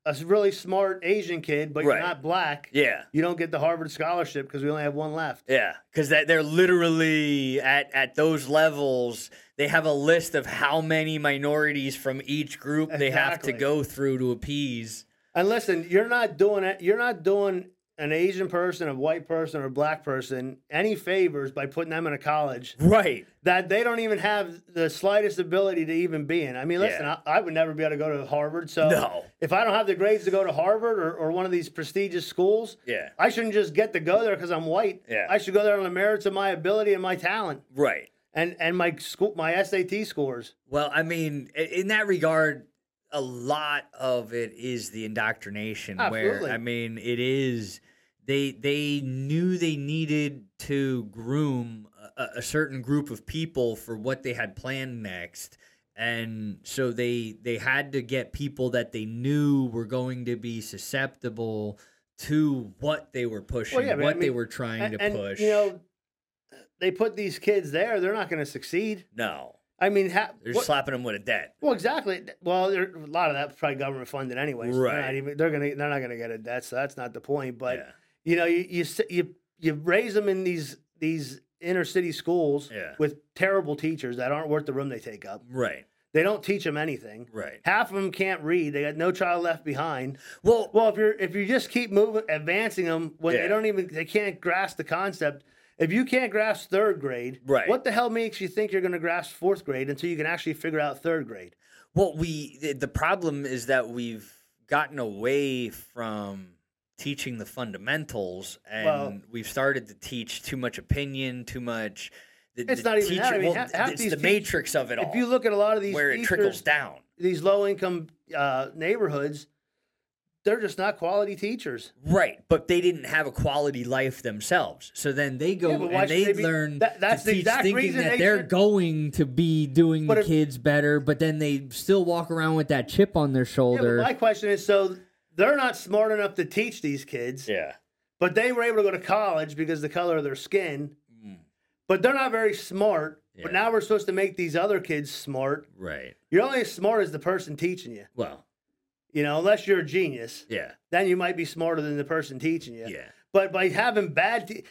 a really smart Asian kid, but Right. you're not black, yeah. you don't get the Harvard scholarship because we only have one left. Yeah, because that they're literally at at those levels. They have a list of how many minorities from each group they have to Exactly. go through to appease. And listen, you're not doing it. You're not doing an Asian person, a white person, or a black person any favors by putting them in a college Right. that they don't even have the slightest ability to even be in. I mean, listen, Yeah. I, I would never be able to go to Harvard. So No. if I don't have the grades to go to Harvard or, or one of these prestigious schools, Yeah. I shouldn't just get to go there because I'm white. Yeah. I should go there on the merits of my ability and my talent Right. and and my school my SAT scores. Well, I mean, in that regard, a lot of it is the indoctrination. Absolutely. Where I mean, it is they they knew they needed to groom a, a certain group of people for what they had planned next, and so they they had to get people that they knew were going to be susceptible to what they were pushing, yeah, but I what they were trying And, to and, push. you know, they put these kids there; they're not going to succeed. no, I mean, ha- they're what- slapping them with a debt. well, exactly. Well, there, a lot of that's probably government funded anyway. so They're Right. not even, they're gonna they're not going to get a debt, so that's not the point. But yeah. You know, you you you you raise them in these these inner city schools Yeah. with terrible teachers that aren't worth the room they take up. Right. They don't teach them anything. Right. Half of them can't read. They got no child left behind. Well, Well, if you're if you just keep moving, advancing them when Yeah. they don't even they can't grasp the concept. If you can't grasp third grade, Right. What the hell makes you think you're going to grasp fourth grade until you can actually figure out third grade? Well, we the, the problem is that we've gotten away from teaching the fundamentals, and Well- we've started to teach too much opinion, too much. The, It's the not even that. I mean, well, half- half it's the matrix of it all. If you look at a lot of these where it trickles down. these low income uh, neighborhoods, they're just not quality teachers. Right, but they didn't have a quality life themselves. So then they go Yeah, and they, they be- learn that- that's to the teach exact thinking reason that they they're should- going to be doing the if- kids better, but then they still walk around with that chip on their Yeah, shoulder. my question is, so they're not smart enough to teach these kids, Yeah. but they were able to go to college because the color of their skin. Mm. But they're not very smart. Yeah. But now we're supposed to make these other kids smart. Right. You're only as smart as the person teaching you. Well. You know, unless you're a genius, Yeah. then you might be smarter than the person teaching you. Yeah. But by having bad, te-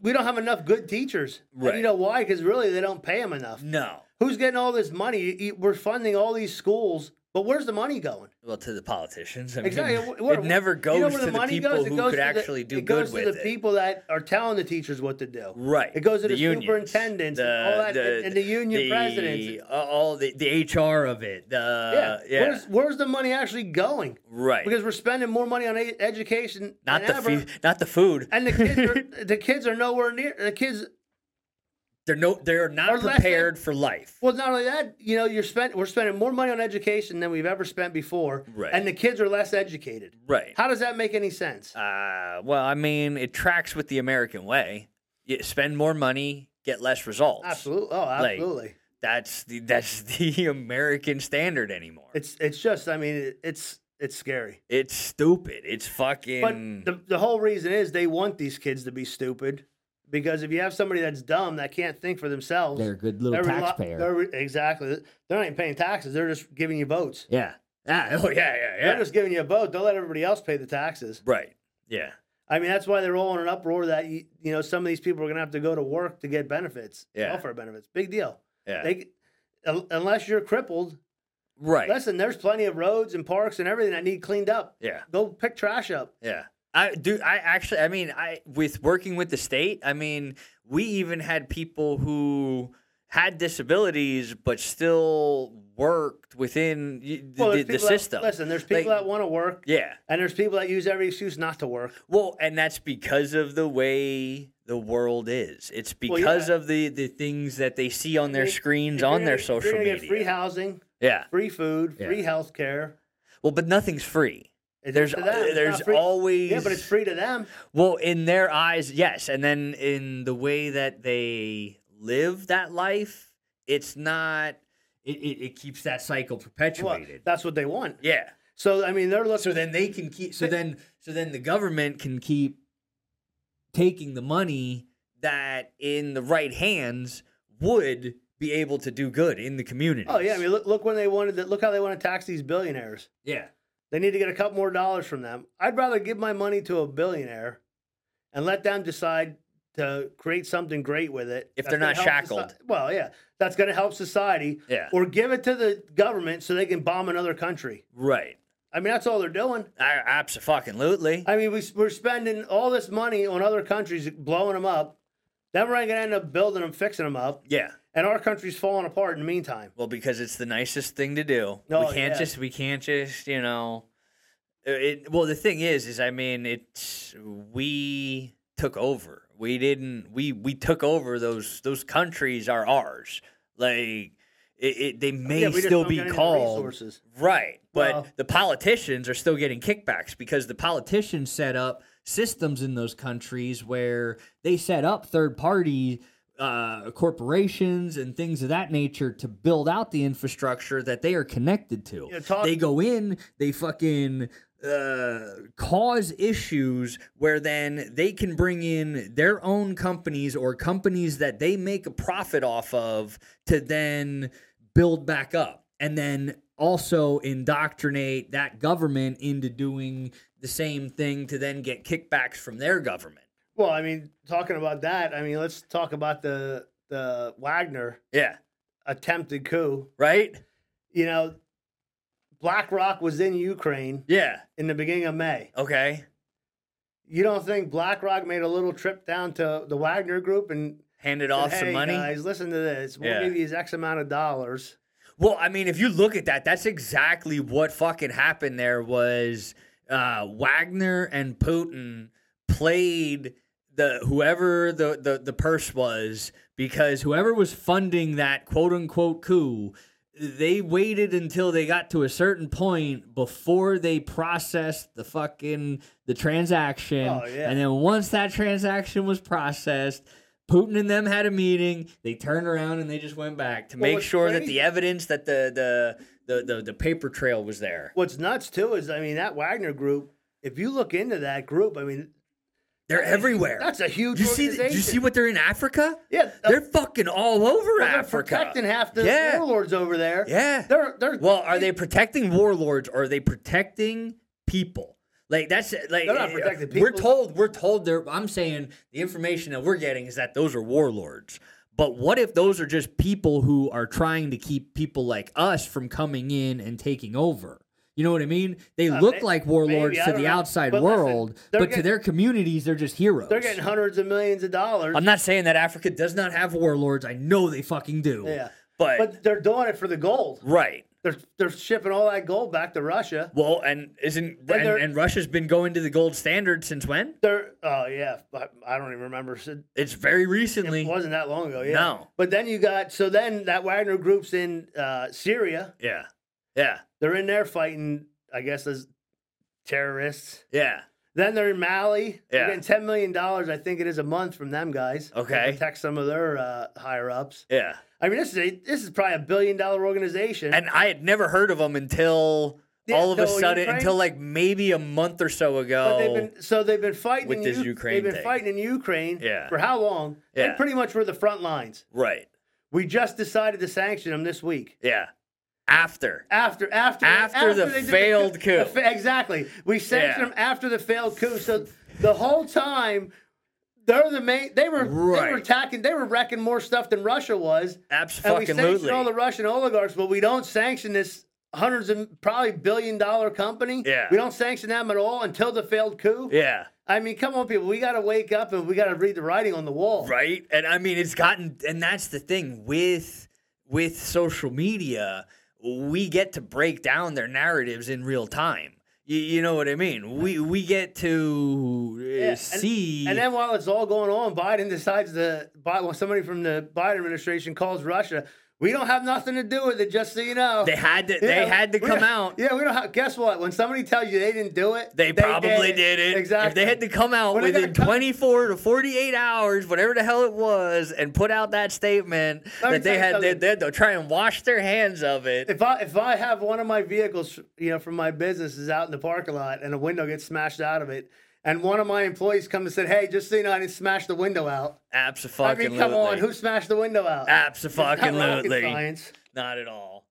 we don't have enough good teachers. And Right. you know why? Because really, they don't pay them enough. No. Who's getting all this money? We're funding all these schools, but where's the money going? Well, to the politicians. I mean, Exactly. Wh- where- it never goes you know to the money people goes? It who could the- actually do it good goes to the it. people that are telling the teachers what to do. Right. It goes to the, unions, superintendents and all that, and- and the union the, presidents. uh, all the, the HR of it. The, yeah. yeah. Where's where's the money actually going? right. Because we're spending more money on education not than the ever, fe- not the food. and the kids are the kids are nowhere near the kids. They're no they're not prepared for life. Well, not only that, you know, you're spent. We're spending more money on education than we've ever spent before, Right. and the kids are less educated. Right. How does that make any sense? Uh, well, I mean, it tracks with the American way. You spend more money, get less results. Absolutely. Oh, Like, absolutely. That's the that's the American standard anymore. It's it's just. I mean, it, it's it's scary. It's stupid. It's fucking. But the the whole reason is they want these kids to be stupid, because if you have somebody that's dumb that can't think for themselves, They're a good little they're taxpayer. they're re- exactly. They're not even paying taxes. They're just giving you votes. yeah. Ah, oh yeah, yeah, They're just giving you a vote. They'll let everybody else pay the taxes. Right. Yeah. I mean, that's why they're all in an uproar that you, you know some of these people are going to have to go to work to get benefits, Yeah. welfare benefits. Big deal. Yeah. They, unless you're crippled, right. listen. There's plenty of roads and parks and everything that need cleaned up. yeah. Go pick trash up. Yeah. I do I actually I mean I with working with the state, I mean, we even had people who had disabilities but still worked within the, Well, the, the people that- system. listen, there's people Like- that want to work, yeah. and there's people that use every excuse not to work. Well, and that's because of the way the world is. It's Well, because yeah. of the the things that they see on their screens on their social media. Free housing, yeah. free food, free Yeah. health care. Well, but nothing's free. There's up to them. It's there's always yeah, but it's free to them. Well, in their eyes, yes, and then in the way that they live that life, it's not. It, it, it keeps that cycle Well, perpetuated. that's what they want. yeah. So I mean, they're looking. So then they can keep. So then so then the government can keep taking the money that in the right hands would be able to do good in the community. oh yeah, I mean, look, look when they wanted to, look how they want to tax these billionaires. yeah. They need to get a couple more dollars from them. I'd rather give my money to a billionaire and let them decide to create something great with it. If that's they're not shackled. soci- well, yeah, that's going to help society. Yeah. Or give it to the government so they can bomb another country. Right. I mean, that's all they're doing. Absolutely. I mean, we, we're spending all this money on other countries, blowing them up. Then we're going to end up building them, fixing them up, Yeah. and our country's falling apart in the meantime. Well, because it's the nicest thing to do. we Oh, can't yeah. just we can't just you know. uh, It, well, the thing is, is I mean, it's we took over. We didn't. We we took over those those countries are ours. Like it, it they may Yeah, still be get any of the called right, but Well- the politicians are still getting kickbacks because the Politicians set up systems in those countries where they set up third party uh, corporations and things of that nature to build out the infrastructure that they are connected to. Yeah, talk- they go in, they fucking uh, cause issues where then they can bring in their own companies or companies that they make a profit off of to then build back up and then also indoctrinate that government into doing the same thing to then get kickbacks from their government. Well, I mean, talking about that, I mean, let's talk about the the Wagner Yeah, attempted coup. right? You know, BlackRock was in Ukraine Yeah, in the beginning of May. okay. You don't think BlackRock made a little trip down to the Wagner Group and Handed said, off hey, some money. guys, listen to this. We'll Yeah. give you X amount of dollars. Well, I mean, if you look at that, that's exactly what fucking happened there was uh, Wagner and Putin played the whoever the, the, the purse was because whoever was funding that quote unquote coup, they waited until they got to a certain point before they processed the fucking the transaction. Oh, yeah. And then once that transaction was processed, Putin and them had a meeting. They turned around and they just went back to Well, make sure that the evidence that the the, the the the paper trail was there. What's nuts too is, I mean, that Wagner Group. If you look into that group, I mean, They're everywhere. that's a huge. you see? You see what they're in Africa? Yeah, uh, They're fucking all over they're Africa. protecting half the Yeah. warlords over there. Yeah. They're they're Well, are they protecting warlords or are they protecting people? Like that's like protecting We're told we're told they're I'm saying the information that we're getting is that those are warlords. But what if those are just people who are trying to keep people like us from coming in and taking over? You know what I mean? They Uh, look may- like warlords maybe, to the know. outside But world, they're but to their communities, they're just heroes. they're getting hundreds of millions of dollars. I'm not saying that Africa does not have warlords. I know they fucking do. yeah, But, but they're doing it for the gold. right. They're they're shipping all that gold back to Russia. Well, and isn't and, they're- and Russia's been going to the gold standard since when? They're oh yeah, I, I don't even remember. It's very recently. It wasn't that long ago. Yeah. No. But then you got so then that Wagner group's in uh, Syria. Yeah. Yeah. They're in there fighting, I guess, as terrorists. Yeah. Then they're in Mali. They're Yeah. getting ten million dollars, I think it is a month from them guys. to Okay. protect some of their uh, higher ups. Yeah. I mean, this is a, this is probably a billion dollar organization. And I had never heard of them until Yeah, all of a sudden, Ukraine? until like maybe a month or so ago. But they've been so they've been fighting With in this U- Ukraine They've been thing. fighting in Ukraine Yeah. for how long? Yeah. And pretty much we're the front lines. right. We just decided to sanction them this week. Yeah. After. After after After the they did failed coup. exactly. We sanctioned Yeah. them after the failed coup. So the whole time they're the main. They were they were attacking. They were wrecking more stuff than Russia was. Absolutely. And we sanctioned all the Russian oligarchs, but we don't sanction this hundreds of probably billion dollar company. Yeah. We don't sanction them at all until the failed coup. Yeah. I mean, come on, people. We got to wake up and we got to read the writing on the wall. Right. And I mean, it's gotten, and that's the thing with with social media, we get to break down their narratives in real time. You, you know what I mean? We we get to uh, Yeah, and- see. And then while it's all going on, Biden decides to. Somebody from the Biden administration calls Russia. We don't have nothing to do with it, just so you know. they had to. They had to come out. Yeah, we don't have. Guess what? When somebody tells you they didn't do it, They probably did it. Exactly. If they had to come out When within come- 24 to 48 hours, whatever the hell it was, and put out that statement that they had, they, they had to try and wash their hands of it. If I if I have one of my vehicles, you know, from my business is out in the parking lot and a window gets smashed out of it, and one of my employees come and said, "Hey, just so you know, I didn't smash the window out." Absolutely. I mean, come on, who smashed the window out? Not Absolutely. science. Not at all.